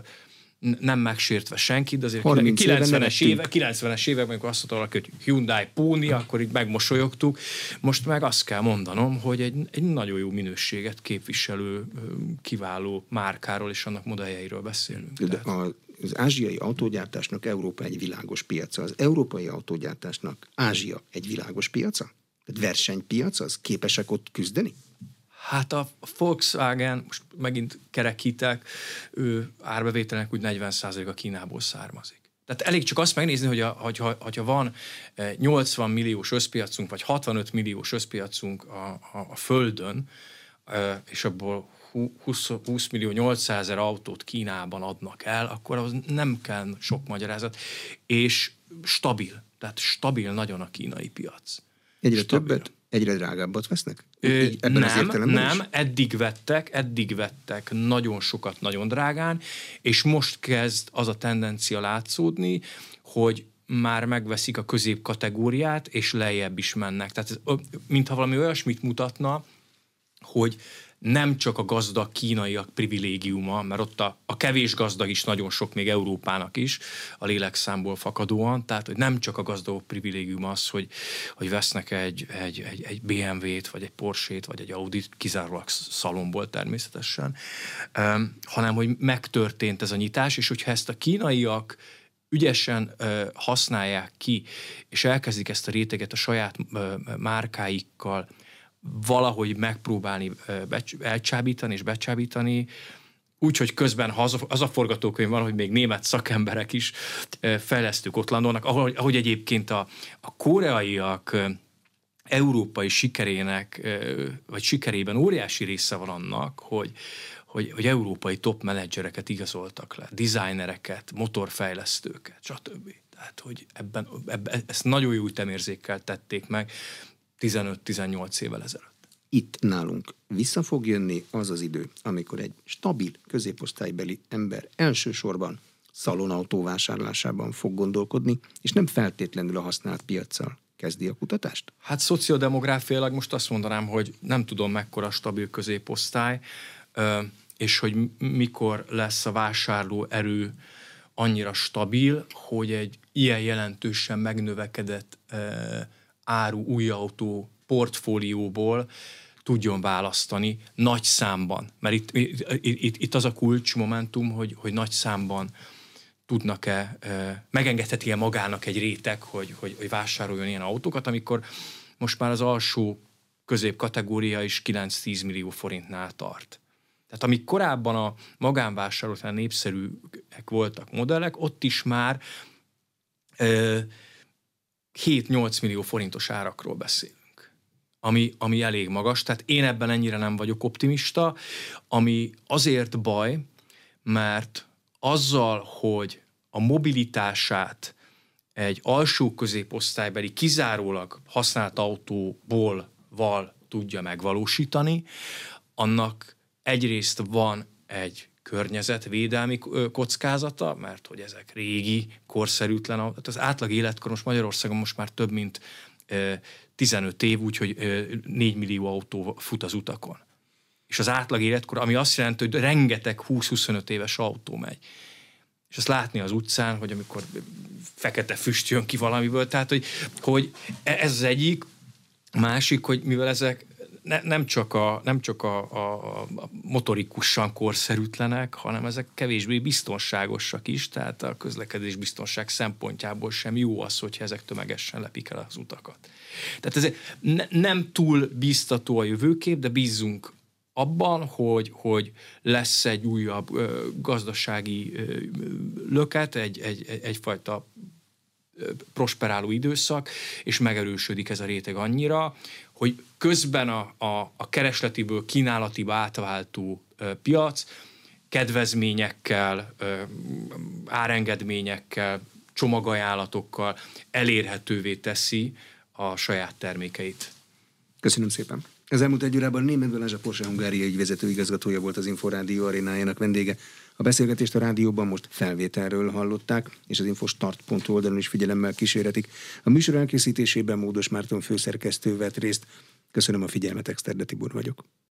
nem megsértve senkit, de azért 30 éve 90-es, nevettünk. éve, 90-es években, amikor azt mondta valaki, hogy Hyundai Pony, akkor itt megmosolyogtuk. Most meg azt kell mondanom, hogy egy, egy nagyon jó minőséget képviselő, kiváló márkáról és annak modelljeiről beszélünk. De Tehát- a- az ázsiai autógyártásnak Európa egy világos piaca. Az európai autógyártásnak Ázsia egy világos piaca? Tehát versenypiac, az képesek ott küzdeni? Hát a Volkswagen, most megint kerekítek, ő árbevételnek úgy 40% a Kínából származik. Tehát elég csak azt megnézni, hogy a, hogyha, hogyha van eh, 80 milliós összpiacunk, vagy 65 milliós összpiacunk a, a, a Földön, eh, és abból hú- 20, 20 millió 800 ezer autót Kínában adnak el, akkor az nem kell sok magyarázat, és stabil, tehát stabil nagyon a kínai piac. Egyre Stabil. többet, egyre drágábbat vesznek? Ö, Így ebben az nem, értelemben nem, is? eddig vettek, eddig vettek nagyon sokat, nagyon drágán, és most kezd az a tendencia látszódni, hogy már megveszik a közép kategóriát, és lejjebb is mennek. Tehát ez, mintha valami olyasmit mutatna, hogy nem csak a gazdag kínaiak privilégiuma, mert ott a, a kevés gazdag is nagyon sok, még Európának is, a lélekszámból fakadóan, tehát hogy nem csak a gazdagok privilégiuma az, hogy, hogy vesznek egy, egy, egy, egy BMW-t, vagy egy Porsche-t, vagy egy Audi-t, kizárólag szalomból természetesen, um, hanem hogy megtörtént ez a nyitás, és hogyha ezt a kínaiak ügyesen ö, használják ki, és elkezdik ezt a réteget a saját ö, márkáikkal valahogy megpróbálni elcsábítani és becsábítani, úgyhogy közben ha az a, forgatókönyv van, hogy még német szakemberek is fejlesztők ott landolnak, ahogy, ahogy egyébként a, a koreaiak európai sikerének, vagy sikerében óriási része van annak, hogy, hogy, hogy európai top menedzsereket igazoltak le, designereket, motorfejlesztőket, stb. Tehát, hogy ebben, ebben ezt nagyon jó ütemérzékkel tették meg 15-18 évvel ezelőtt. Itt nálunk vissza fog jönni az az idő, amikor egy stabil középosztálybeli ember elsősorban szalonautó vásárlásában fog gondolkodni, és nem feltétlenül a használt piaccal kezdi a kutatást? Hát szociodemográfiailag most azt mondanám, hogy nem tudom mekkora stabil középosztály, és hogy mikor lesz a vásárló erő annyira stabil, hogy egy ilyen jelentősen megnövekedett áru új autó portfólióból tudjon választani nagy számban. Mert itt, itt, itt, itt az a kulcsmomentum, hogy, hogy nagy számban tudnak-e, megengedheti-e magának egy réteg, hogy, hogy, hogy vásároljon ilyen autókat, amikor most már az alsó közép kategória is 9-10 millió forintnál tart. Tehát amíg korábban a magánvásárlóknál népszerűek voltak modellek, ott is már e, 7-8 millió forintos árakról beszélünk. Ami, ami elég magas, tehát én ebben ennyire nem vagyok optimista, ami azért baj, mert azzal, hogy a mobilitását egy alsó középosztálybeli kizárólag használt autóból val tudja megvalósítani, annak egyrészt van egy környezetvédelmi kockázata, mert hogy ezek régi, korszerűtlen, az átlag életkor most Magyarországon most már több mint 15 év, úgyhogy 4 millió autó fut az utakon. És az átlag életkor, ami azt jelenti, hogy rengeteg 20-25 éves autó megy. És azt látni az utcán, hogy amikor fekete füst jön ki valamiből, tehát hogy, hogy ez az egyik, másik, hogy mivel ezek ne, nem csak, a, nem csak a, a, motorikusan korszerűtlenek, hanem ezek kevésbé biztonságosak is, tehát a közlekedés biztonság szempontjából sem jó az, hogyha ezek tömegesen lepik el az utakat. Tehát ez ne, nem túl biztató a jövőkép, de bízzunk abban, hogy, hogy lesz egy újabb ö, gazdasági ö, löket, egy, egy, egyfajta prosperáló időszak, és megerősödik ez a réteg annyira, hogy közben a, a, a keresletiből kínálatiba átváltó piac kedvezményekkel, árengedményekkel, csomagajánlatokkal elérhetővé teszi a saját termékeit. Köszönöm szépen. Az elmúlt egy órában Német Balázs a Porsche Hungária ügyvezető igazgatója volt az Inforádió arénájának vendége. A beszélgetést a rádióban most felvételről hallották, és az infostart.hu oldalon is figyelemmel kísérhetik. A műsor elkészítésében Módos Márton főszerkesztő vett részt. Köszönöm a figyelmet, Exterde Tibor vagyok.